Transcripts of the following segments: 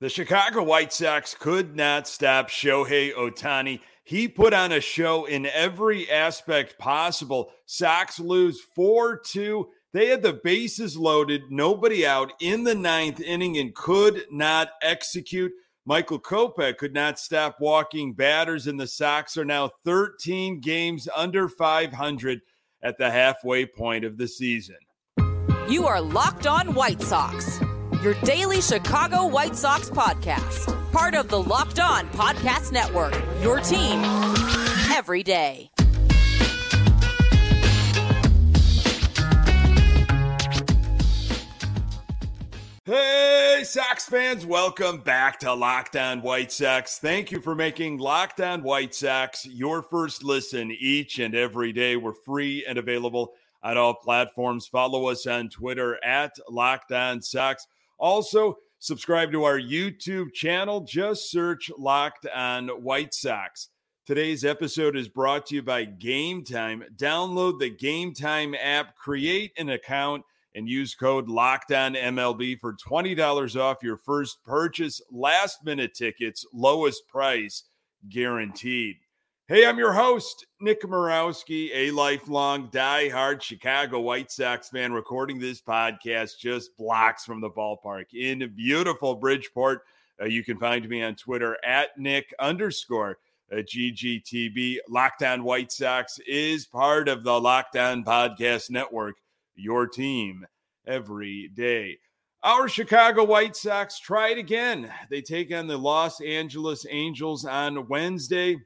The Chicago White Sox could not stop Shohei Ohtani. He put on a show in every aspect possible. Sox lose 4 2. They had the bases loaded, nobody out in the ninth inning, and could not execute. Michael Kopech could not stop walking batters, and the Sox are now 13 games under 500 at the halfway point of the season. You are Locked On White Sox your daily Chicago White Sox podcast. Part of the Locked On Podcast Network, your team every day. Hey, Sox fans, welcome back to Locked On White Sox. Thank you for making Locked On White Sox your first listen each and every day. We're free and available on all platforms. Follow us on Twitter at Locked On Sox. Also, subscribe to our YouTube channel. Just search Locked on White Sox. Today's episode is brought to you by Gametime. Download the Gametime app, create an account, and use code Locked On MLB for $20 off your first purchase. Last minute tickets, lowest price guaranteed. Hey, I'm your host, Nick Morawski, a lifelong die-hard Chicago White Sox fan, recording this podcast just blocks from the ballpark in beautiful Bridgeport. Uh, you can find me on Twitter at Nick underscore uh, GGTB. Locked On White Sox is part of the Locked On Podcast Network, your team every day. Our Chicago White Sox try it again. They take on the Los Angeles Angels on Wednesday.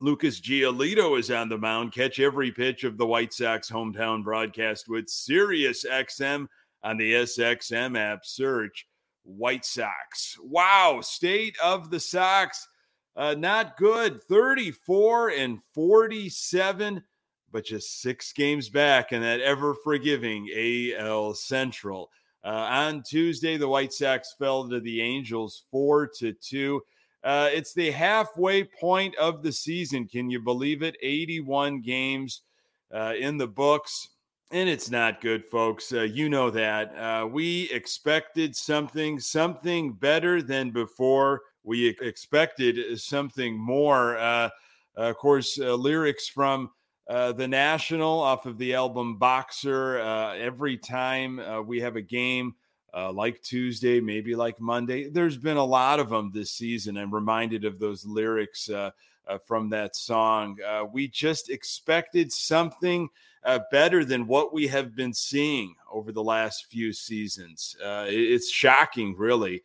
Lucas Giolito is on the mound. Catch every pitch of the White Sox hometown broadcast with SiriusXM on the SXM app. Search White Sox. Wow, state of the Sox. Uh, not good. 34 and 47, but just six games back in that ever forgiving AL Central. Uh, on Tuesday, the White Sox fell to the Angels 4 to 2. Uh, it's the halfway point of the season. Can you believe it? 81 games uh, in the books. And it's not good, folks. Uh, you know that. Uh, we expected something, something better than before. We expected something more. Uh, of course, uh, lyrics from the National off of the album Boxer. every time we have a game, uh, like Tuesday, maybe like Monday. There's been a lot of them this season. I'm reminded of those lyrics uh, uh, from that song. Uh, we just expected something uh, better than what we have been seeing over the last few seasons. Uh, it's shocking, really.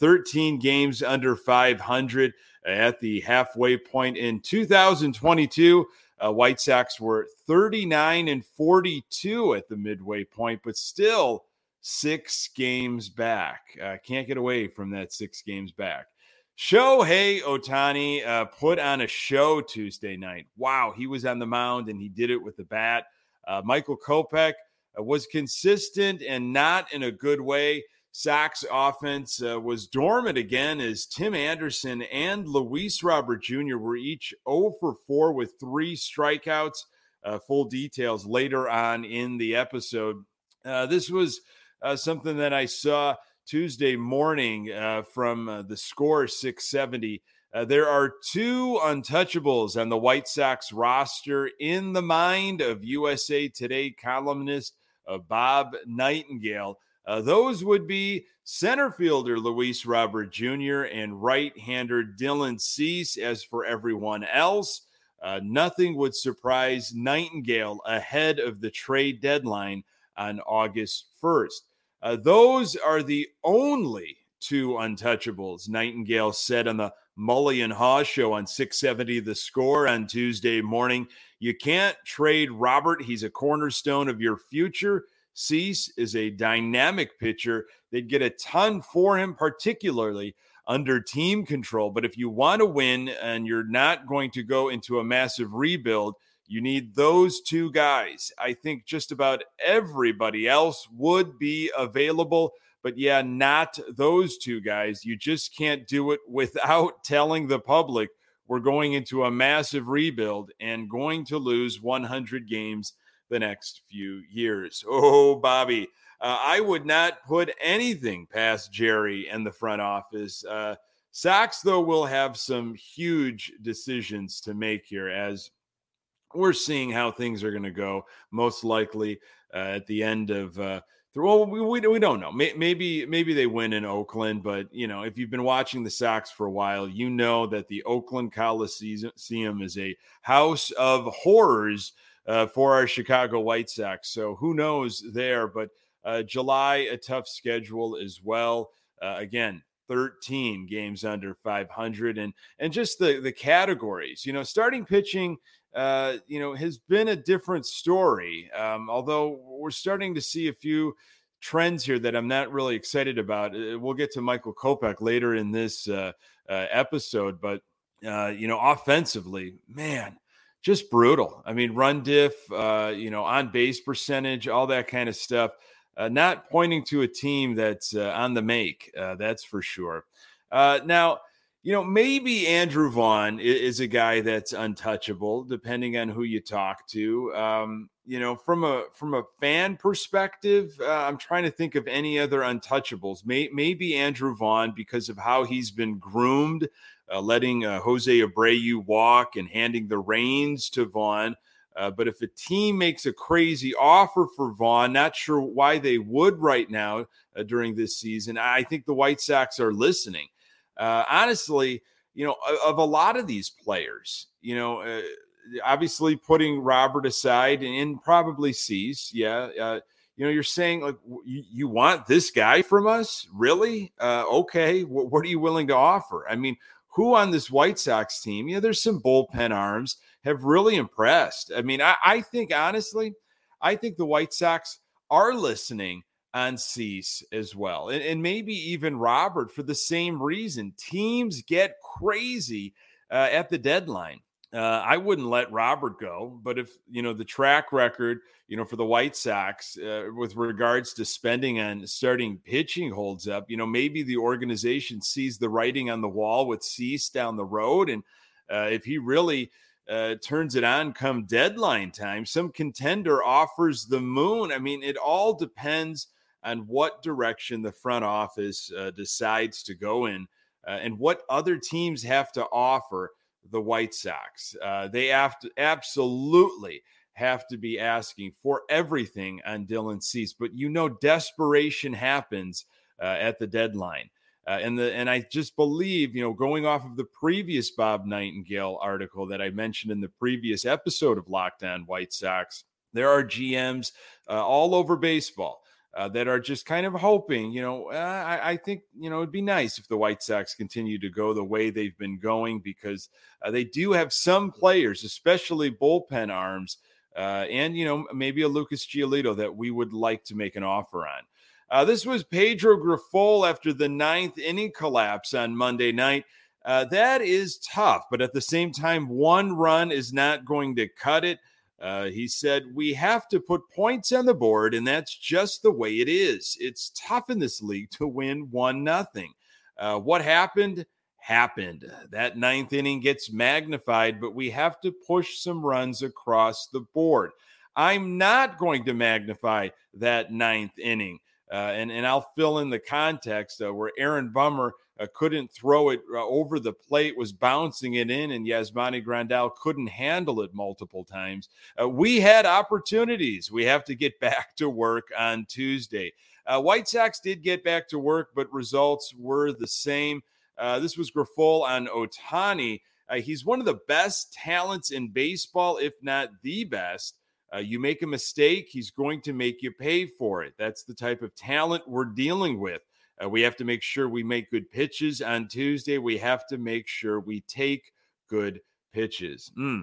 13 games under 500 at the halfway point in 2022. White Sox were 39 and 42 at the midway point, but still six games back. Uh, can't get away from that six games back. Shohei Ohtani uh, put on a show Tuesday night. Wow, he was on the mound and he did it with the bat. Uh, Michael Kopech uh, was consistent and not in a good way. Sox offense uh, was dormant again as Tim Anderson and Luis Robert Jr. were each 0 for 4 with three strikeouts. Uh, full details later on in the episode. this was uh, something that I saw Tuesday morning uh, from uh, the score 670. Uh, there are two untouchables on the White Sox roster in the mind of USA Today columnist uh, Bob Nightingale. Uh, those would be center fielder Luis Robert Jr. and right hander Dylan Cease. As for everyone else, nothing would surprise Nightingale ahead of the trade deadline on August 1st. Uh, those are the only two untouchables, Nightingale said on the Mully and Haugh show on 670 The Score on Tuesday morning. You can't trade Robert. He's a cornerstone of your future. Cease is a dynamic pitcher. They'd get a ton for him, particularly under team control. But if you want to win and you're not going to go into a massive rebuild, you need those two guys. I think just about everybody else would be available. But yeah, not those two guys. You just can't do it without telling the public we're going into a massive rebuild and going to lose 100 games the next few years. Oh, Bobby, uh, I would not put anything past Jerry and the front office. Uh, Sox, though, will have some huge decisions to make here as we're seeing how things are going to go, most likely uh, at the end of. Uh, well, we, we, we don't know. Maybe maybe they win in Oakland, but you know if you've been watching the Sox for a while, you know that the Oakland Coliseum is a house of horrors uh, for our Chicago White Sox. So who knows there? But uh, July a tough schedule as well. Uh, again, 13 games under 500 and and just the the categories you know starting pitching uh, you know, has been a different story. Um, although we're starting to see a few trends here that I'm not really excited about. Uh, we'll get to Michael Kopech later in this uh, uh, episode, but uh, you know, offensively, man, just brutal. I mean, run diff, uh, you know, on base percentage, all that kind of stuff. Not pointing to a team that's on the make, that's for sure. now, you know, maybe Andrew Vaughn is a guy that's untouchable, depending on who you talk to. Um, you know, from a from a fan perspective, uh, I'm trying to think of any other untouchables. May, maybe Andrew Vaughn because of how he's been groomed, uh, letting uh, Jose Abreu walk and handing the reins to Vaughn. Uh, but if a team makes a crazy offer for Vaughn, not sure why they would right now uh, during this season. I think the White Sox are listening uh, honestly, you know, of, of, a lot of these players, you know, uh, obviously putting Robert aside and probably Cease, yeah. Uh, you know, you're saying like you, you want this guy from us, really? Uh, okay, what, what are you willing to offer? I mean, who on this White Sox team? You know, there's some bullpen arms have really impressed. I mean, I, I think honestly, I think the White Sox are listening on Cease as well. And, and, maybe even Robert for the same reason. Teams get crazy uh, at the deadline. Uh, I wouldn't let Robert go, but if you know the track record, you know, for the White Sox uh, with regards to spending on starting pitching holds up, you know, maybe the organization sees the writing on the wall with Cease down the road, and uh, if he really uh, turns it on come deadline time, some contender offers the moon. I mean, it all depends on what direction the front office uh, decides to go in uh, and what other teams have to offer the White Sox. Uh, they have to absolutely have to be asking for everything on Dylan Cease, but you know, desperation happens uh, at the deadline. Uh, and the and I just believe, you know, going off of the previous Bob Nightingale article that I mentioned in the previous episode of Locked On White Sox, there are GMs uh, all over baseball uh, that are just kind of hoping, you know, uh, I, I, think, you know, it'd be nice if the White Sox continue to go the way they've been going because uh, they do have some players, especially bullpen arms, uh, and, you know, maybe a Lucas Giolito that we would like to make an offer on. Uh, this was Pedro Grifol after the ninth inning collapse on Monday night. Uh, that is tough, but at the same time, one run is not going to cut it. Uh, he said, We have to put points on the board, and that's just the way it is. It's tough in this league to win one nothing. Uh, what happened? Happened. That ninth inning gets magnified, but we have to push some runs across the board. I'm not going to magnify that ninth inning. Uh, and, and I'll fill in the context uh, where Aaron Bummer uh, couldn't throw it uh, over the plate, was bouncing it in, and Yasmani Grandal couldn't handle it multiple times. Uh, we had opportunities. We have to get back to work on Tuesday. Uh, White Sox did get back to work, but results were the same. Uh, this was Grifol on Ohtani. Uh, he's one of the best talents in baseball, if not the best. You make a mistake, he's going to make you pay for it. That's the type of talent we're dealing with. Uh, we have to make sure we make good pitches on Tuesday. We have to make sure we take good pitches. Mm.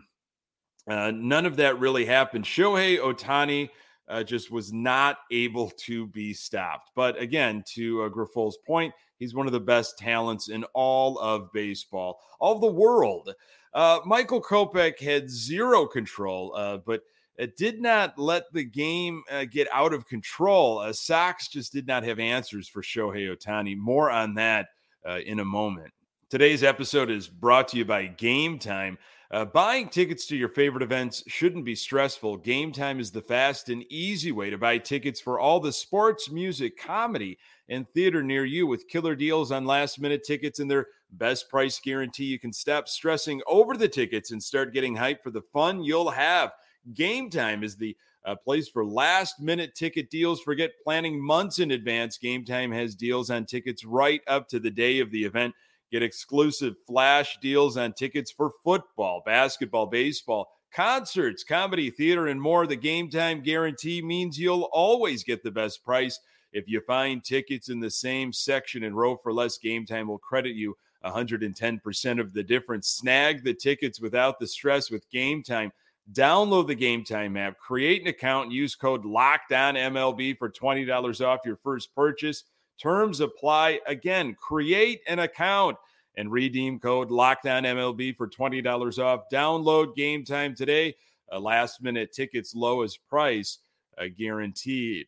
Uh, none of that really happened. Shohei Ohtani uh, just was not able to be stopped. But again, to uh, Grifol's point, he's one of the best talents in all of baseball, all of the world. Uh, Michael Kopech had zero control, uh, but it did not let the game uh, get out of control. Uh, Sox just did not have answers for Shohei Ohtani. More on that uh, in a moment. Today's episode is brought to you by Gametime. Uh, buying tickets to your favorite events shouldn't be stressful. Gametime is the fast and easy way to buy tickets for all the sports, music, comedy, and theater near you with killer deals on last minute tickets and their best price guarantee. You can stop stressing over the tickets and start getting hyped for the fun you'll have. Gametime is the uh, place for last minute ticket deals. Forget planning months in advance. Gametime has deals on tickets right up to the day of the event. Get exclusive flash deals on tickets for football, basketball, baseball, concerts, comedy, theater, and more. The Gametime guarantee means you'll always get the best price. If you find tickets in the same section and row for less, Gametime will credit you 110% of the difference. Snag the tickets without the stress with Gametime. Download the Gametime app, create an account, and use code LOCKEDONMLB for $20 off your first purchase. Terms apply. Again, create an account and redeem code Locked On MLB for $20 off. Download Gametime today. A last minute tickets lowest price uh, guaranteed.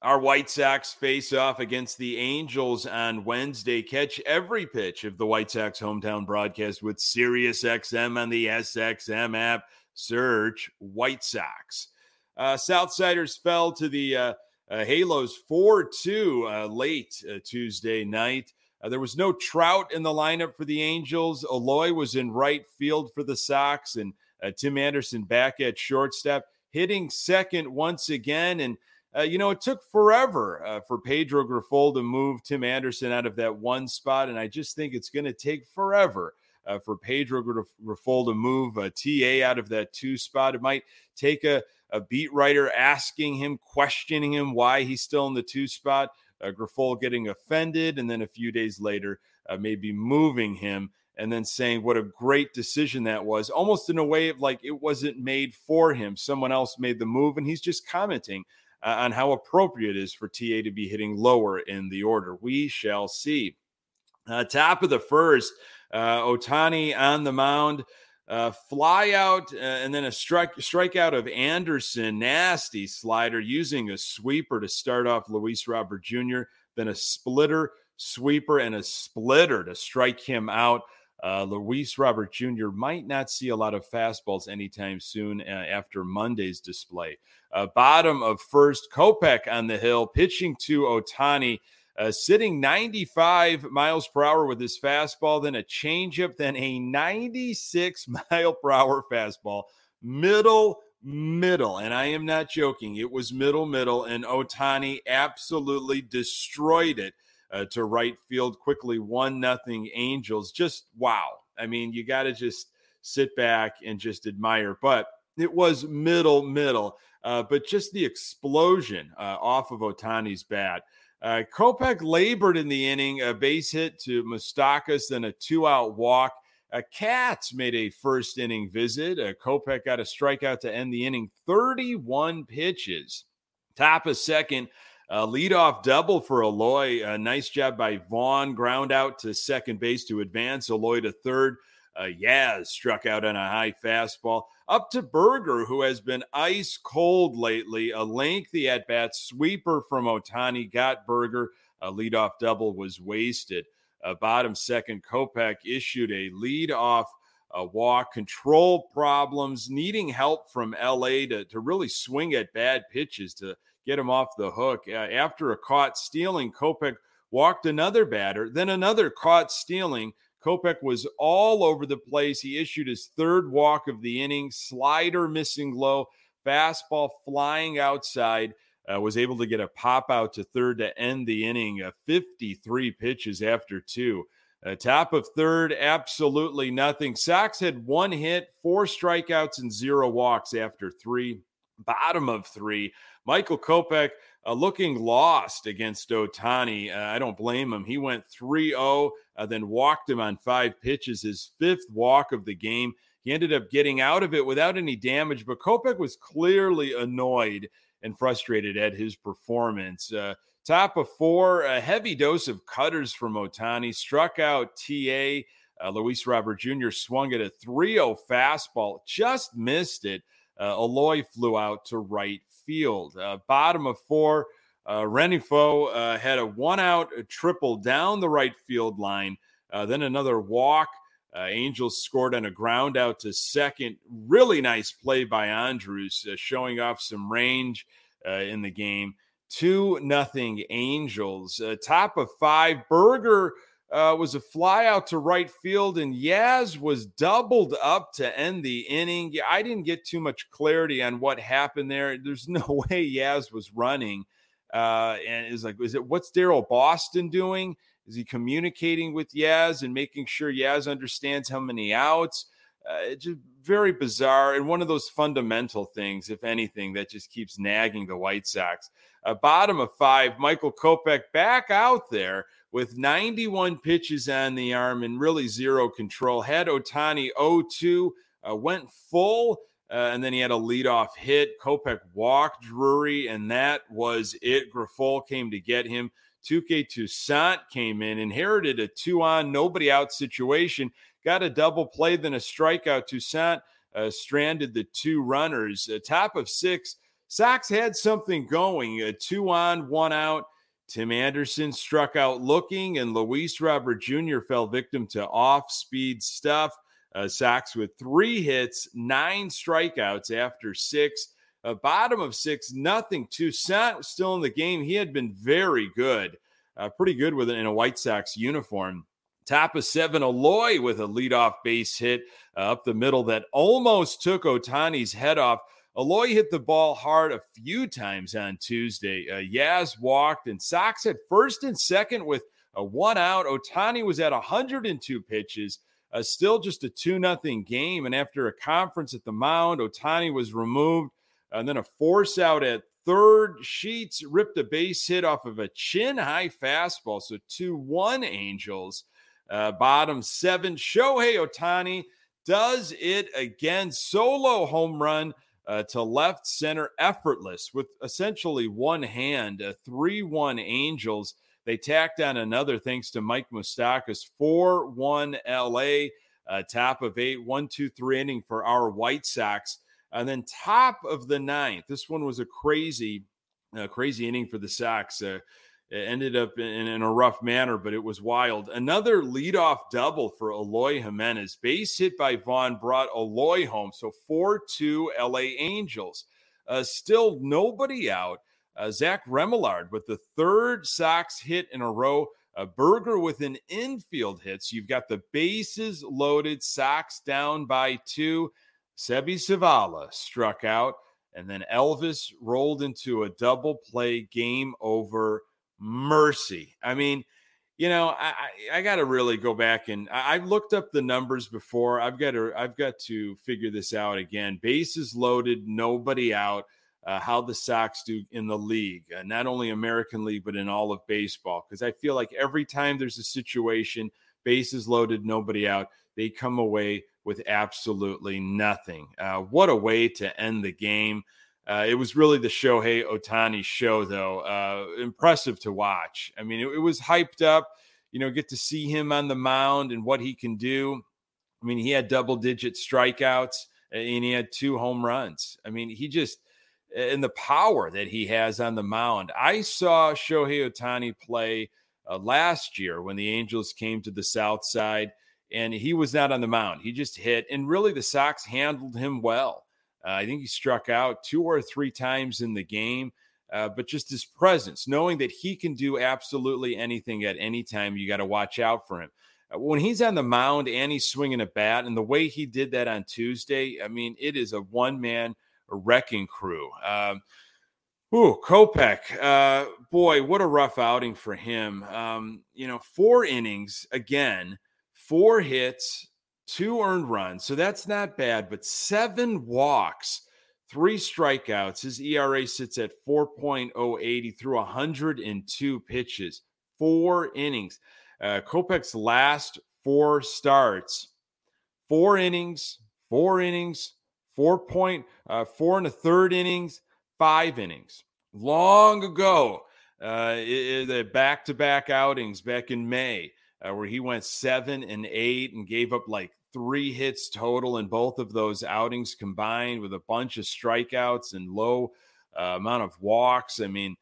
Our White Sox face off against the Angels on Wednesday. Catch every pitch of the White Sox hometown broadcast with SiriusXM on the SXM app. Search White Sox. Uh, Southsiders fell to the uh, uh, Halos 4 2 uh, late uh, Tuesday night. Uh, there was no Trout in the lineup for the Angels. Eloy was in right field for the Sox, and Tim Anderson back at shortstop, hitting second once again. And, uh, you know, it took forever for Pedro Grifol to move Tim Anderson out of that one spot. And I just think it's going to take forever. Uh, for Pedro Grifol to move a TA out of that two spot. It might take a, a beat writer asking him, questioning him why he's still in the two spot, uh, Grifol getting offended, and then a few days later, uh, maybe moving him and then saying what a great decision that was, almost in a way of like it wasn't made for him. Someone else made the move, and he's just commenting uh, on how appropriate it is for TA to be hitting lower in the order. We shall see. Uh, top of the first, uh, Ohtani on the mound. Uh, fly out uh, and then a strike strikeout of Anderson, nasty slider using a sweeper to start off Luis Robert Jr., then a splitter, sweeper, and a splitter to strike him out. Uh, Luis Robert Jr. might not see a lot of fastballs anytime soon uh, after Monday's display. Uh, bottom of first, Kopech on the hill, pitching to Ohtani, uh, sitting 95 miles per hour with his fastball, then a changeup, then a 96 mile per hour fastball, middle, middle. And I am not joking. It was middle, middle, and Ohtani absolutely destroyed it uh, to right field quickly. One nothing Angels. Just wow. I mean, you got to just sit back and just admire. But it was middle, middle. Uh, but just the explosion uh, off of Ohtani's bat. Uh, Kopech labored in the inning, a base hit to Moustakas, then a two out walk. Uh, Katz made a first inning visit. Uh, Kopech got a strikeout to end the inning, 31 pitches. Top of second, uh, leadoff double for Eloy. A nice job by Vaughn, ground out to second base to advance. Eloy to third. Uh, Yaz struck out on a high fastball. Up to Burger, who has been ice cold lately. A lengthy at bat sweeper from Ohtani got Burger. A leadoff double was wasted. A bottom second, Kopech issued a leadoff a walk, control problems, needing help from LA to, to really swing at bad pitches to get him off the hook. Uh, after a caught stealing, Kopech walked another batter, then another caught stealing. Kopech was all over the place. He issued his third walk of the inning, slider missing low, fastball flying outside. Uh, was able to get a pop out to third to end the inning. Uh, 53 pitches after two. Uh, top of third, absolutely nothing. Sox had one hit, four strikeouts, and zero walks after three. Bottom of three, Michael Kopech uh, looking lost against Ohtani. Uh, I don't blame him. He went 3 0, uh, then walked him on five pitches, his fifth walk of the game. He ended up getting out of it without any damage, but Kopech was clearly annoyed and frustrated at his performance. Uh, top of four, a heavy dose of cutters from Ohtani, struck out TA. Uh, Luis Robert Jr. swung at a 3 0 fastball, just missed it. Uh, Eloy flew out to right field. Uh, bottom of four, uh, Rengifo uh, had a one out triple down the right field line, uh, then another walk Uh, Angels scored on a ground out to second. Really nice play by Andrus, uh, showing off some range uh, in the game. Two nothing Angels. Uh, top of five. Burger uh, was a fly out to right field, and Yaz was doubled up to end the inning. I didn't get too much clarity on what happened there. There's no way Yaz was running. Uh, and is like, is it what's Daryl Boston doing? Is he communicating with Yaz and making sure Yaz understands how many outs? Uh, just very bizarre and one of those fundamental things, if anything, that just keeps nagging the White Sox. Uh, bottom of five, Michael Kopech back out there with 91 pitches on the arm and really zero control. Had Ohtani 0 2, uh, went full. Uh, and then he had a leadoff hit. Kopech walked Drury, and that was it. Grifol came to get him. Touki Toussaint came in, inherited a two on, nobody out situation, got a double play, then a strikeout. Toussaint uh, stranded the two runners. Top of six, Sox had something going. A two on, one out. Tim Anderson struck out looking, and Luis Robert Jr. fell victim to off speed stuff. Uh, Sox with three hits, nine strikeouts after six a bottom of six, nothing. Toussaint was still in the game. He had been very good, uh, pretty good with it in a White Sox uniform. Top of seven, Eloy with a leadoff base hit uh, up the middle that almost took Ohtani's head off. Eloy hit the ball hard a few times on Tuesday. Uh, Yaz walked, and Sox at first and second with a one out. Ohtani was at 102 pitches. Uh, still just a 2 nothing game. And after a conference at the mound, Ohtani was removed and then a force out at third. Sheets ripped a base hit off of a chin high fastball. So 2 1 Angels. Uh, bottom seven. Shohei Ohtani does it again. Solo home run uh, to left center, effortless with essentially one hand. A 3 1 Angels. They tacked on another thanks to Mike Moustakas. 4 1 LA. Uh, top of eight, one, two, three inning for our White Sox. And then top of the ninth, this one was a crazy, uh, crazy inning for the Sox. Uh, it ended up in, in, a rough manner, but it was wild. Another leadoff double for Eloy Jimenez. Base hit by Vaughn brought Eloy home. So 4 2 LA Angels. Uh, still nobody out. Uh, Zach Remillard with the third Sox hit in a row. A Burger with an infield hit. So you've got the bases loaded, Sox down by two. Seby Zavala struck out, and then Elvis rolled into a double play game over mercy. I mean, you know, I, I, I got to really go back and I, have looked up the numbers before. I've got to I've got to figure this out again. Bases loaded, nobody out. Uh, how the Sox do in the league, uh, not only American League but in all of baseball. Because I feel like every time there's a situation, bases loaded, nobody out, they come away with absolutely nothing. Uh, what a way to end the game. Uh, it was really the Shohei Ohtani show, though. Uh, impressive to watch. I mean, it, it, was hyped up. You know, get to see him on the mound and what he can do. I mean, he had double digit strikeouts and he had two home runs. I mean, he just, and the power that he has on the mound. I saw Shohei Ohtani play uh, last year when the Angels came to the South Side and he was not on the mound. He just hit, and really the Sox handled him well. Uh, I think he struck out two or three times in the game, uh, but just his presence, knowing that he can do absolutely anything at any time, you got to watch out for him. Uh, when he's on the mound and he's swinging a bat, and the way he did that on Tuesday, I mean, it is a one man wrecking crew. Um, Ooh, Kopech, uh, boy, what a rough outing for him. Um, you know, four innings again four hits, two earned runs. So that's not bad, but seven walks, three strikeouts. His ERA sits at 4.08 through 102 pitches, four innings. Uh, Kopech's last four starts, four innings, four innings, four point, uh, four and a third innings, five innings. Long ago, uh, the back to back outings back in May uh, where he went seven and eight and gave up like three hits total in both of those outings combined with a bunch of strikeouts and low uh, amount of walks. I mean,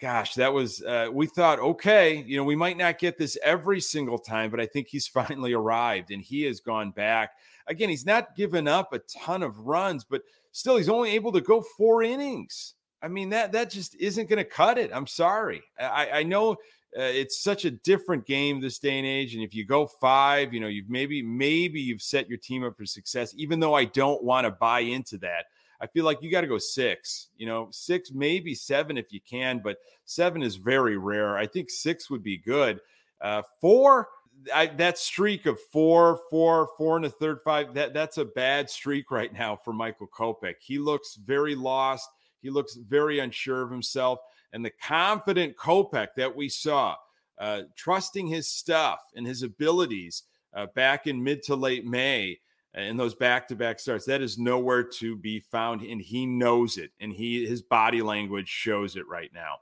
gosh, that was, uh, we thought, okay, you know, we might not get this every single time, but I think he's finally arrived and he has gone back. Again, he's not given up a ton of runs, but still, he's only able to go four innings. I mean, that that just isn't going to cut it. I'm sorry. I, I know uh, it's such a different game this day and age. And if you go five, you know, you've maybe, maybe you've set your team up for success, even though I don't want to buy into that. I feel like you got to go six, you know, six, maybe seven if you can, but seven is very rare. I think six would be good. Uh, four, I, that streak of four, four, four and a third, five, that, that's a bad streak right now for Michael Kopech. He looks very lost. He looks very unsure of himself and the confident Kopech that we saw, uh, trusting his stuff and his abilities uh, back in mid to late May in those back-to-back starts, that is nowhere to be found, and he knows it, and he his body language shows it right now.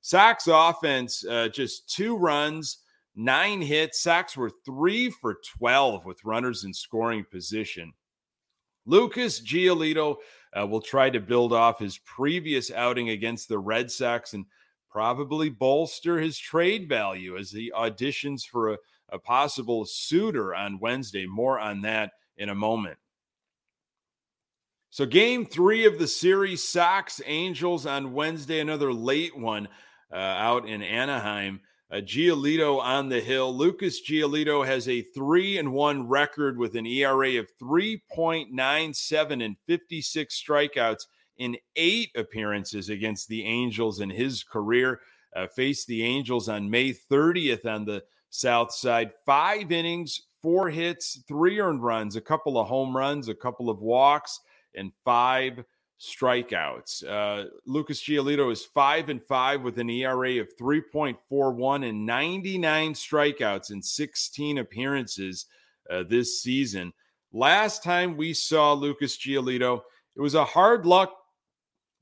Sox offense, uh, just two runs, nine hits. Sox were three for 12 with runners in scoring position. Lucas Giolito uh, will try to build off his previous outing against the Red Sox and probably bolster his trade value as he auditions for a, a possible suitor on Wednesday. More on that in a moment. So, game three of the series, Sox Angels on Wednesday, another late one uh, out in Anaheim. Uh, Giolito on the hill. Lucas Giolito has a three and one record with an ERA of 3.97 and 56 strikeouts in eight appearances against the Angels in his career. Uh, faced the Angels on May 30th on the South Side. Five innings, four hits, three earned runs, a couple of home runs, a couple of walks, and five strikeouts. Uh, Lucas Giolito is five and five with an ERA of 3.41 and 99 strikeouts in 16 appearances uh, this season. Last time we saw Lucas Giolito, it was a hard luck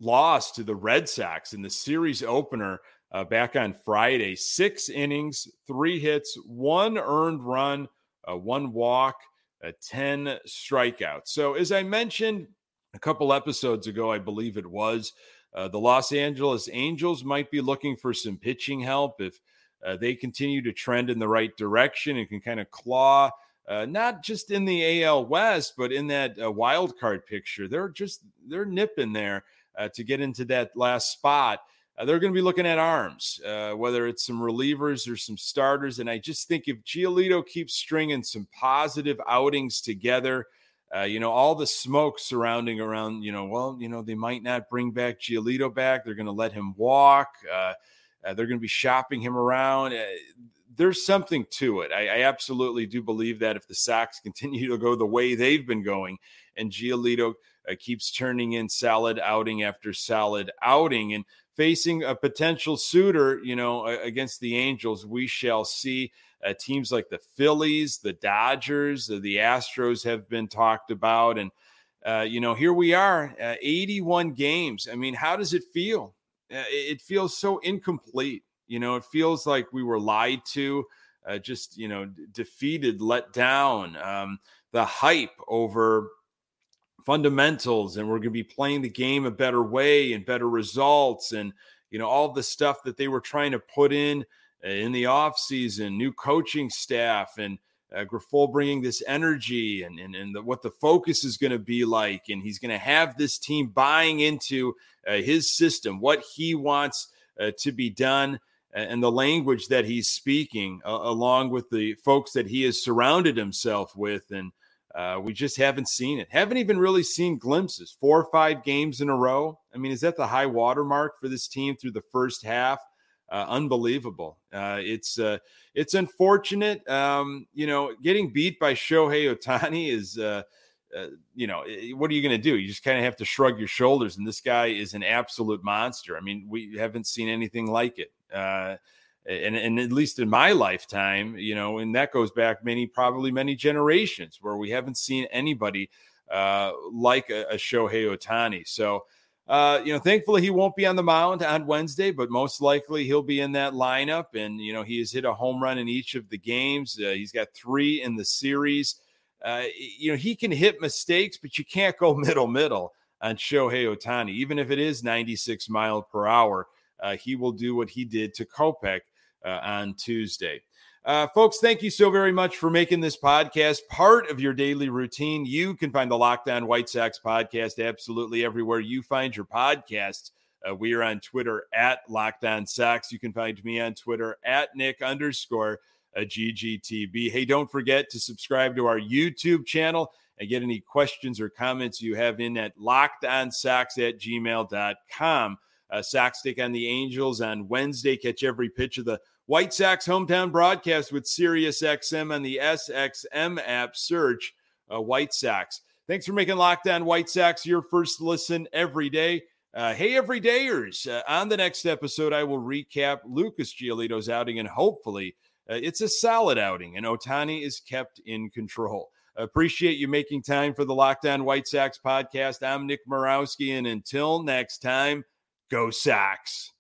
loss to the Red Sox in the series opener uh, back on Friday. Six innings, three hits, one earned run, uh, one walk, uh, 10 strikeouts. So, as I mentioned, a couple episodes ago, I believe it was. Uh, the Los Angeles Angels might be looking for some pitching help if uh, they continue to trend in the right direction and can kind of claw, uh, not just in the AL West, but in that uh, wild card picture. They're just they're nipping there uh, to get into that last spot. Uh, they're going to be looking at arms, whether it's some relievers or some starters. And I just think if Giolito keeps stringing some positive outings together, uh, you know, all the smoke surrounding around, you know, well, you know, they might not bring back Giolito back. They're going to let him walk. Uh, uh, they're going to be shopping him around. Uh, there's something to it. I, I, absolutely do believe that if the Sox continue to go the way they've been going and Giolito uh, keeps turning in solid outing after solid outing and facing a potential suitor, you know, against the Angels, we shall see. Uh, teams like the Phillies, the Dodgers, uh, the Astros have been talked about. And, uh, you know, here we are, uh, 81 games. I mean, how does it feel? Uh, it feels so incomplete. You know, it feels like we were lied to, uh, just, you know, d- defeated, let down. Um, the hype over fundamentals and we're going to be playing the game a better way and better results and, you know, all the stuff that they were trying to put in in the offseason, new coaching staff, and uh, Grifol bringing this energy and, and, and the, what the focus is going to be like. And he's going to have this team buying into uh, his system, what he wants uh, to be done, and the language that he's speaking, uh, along with the folks that he has surrounded himself with. And uh, we just haven't seen it. Haven't even really seen glimpses. Four or five games in a row. I mean, is that the high watermark for this team through the first half? Uh, unbelievable. Uh, it's uh, it's unfortunate. Um, you know, getting beat by Shohei Ohtani is. Uh, uh, you know, what are you going to do? You just kind of have to shrug your shoulders. And this guy is an absolute monster. I mean, we haven't seen anything like it. Uh, and, and at least in my lifetime, you know, and that goes back many, probably many generations where we haven't seen anybody like a, a Shohei Ohtani. So, uh, you know, thankfully he won't be on the mound on Wednesday, but most likely he'll be in that lineup. And you know, he has hit a home run in each of the games. Uh, he's got three in the series. Uh, you know, he can hit mistakes, but you can't go middle middle on Shohei Ohtani, even if it is 96 mile per hour. uh, he will do what he did to Kopech uh, on Tuesday. Uh, folks, thank you so very much for making this podcast part of your daily routine. You can find the Locked On White Sox podcast absolutely everywhere you find your podcasts. Uh, we are on Twitter at Locked On Sox. You can find me on Twitter at Nick underscore uh, GGTB. Hey, don't forget to subscribe to our YouTube channel and get any questions or comments you have in at lockedonsox at gmail.com. Uh, Sox take on the Angels on Wednesday. Catch every pitch of the White Sox hometown broadcast with SiriusXM and the SXM app. Search uh, White Sox. Thanks for making Locked On White Sox your first listen every day. Uh, hey, everydayers. Uh, on the next episode, I will recap Lucas Giolito's outing, and hopefully, uh, it's a solid outing, and Ohtani is kept in control. Appreciate you making time for the Locked On White Sox podcast. I'm Nick Morawski, and until next time, go Sox.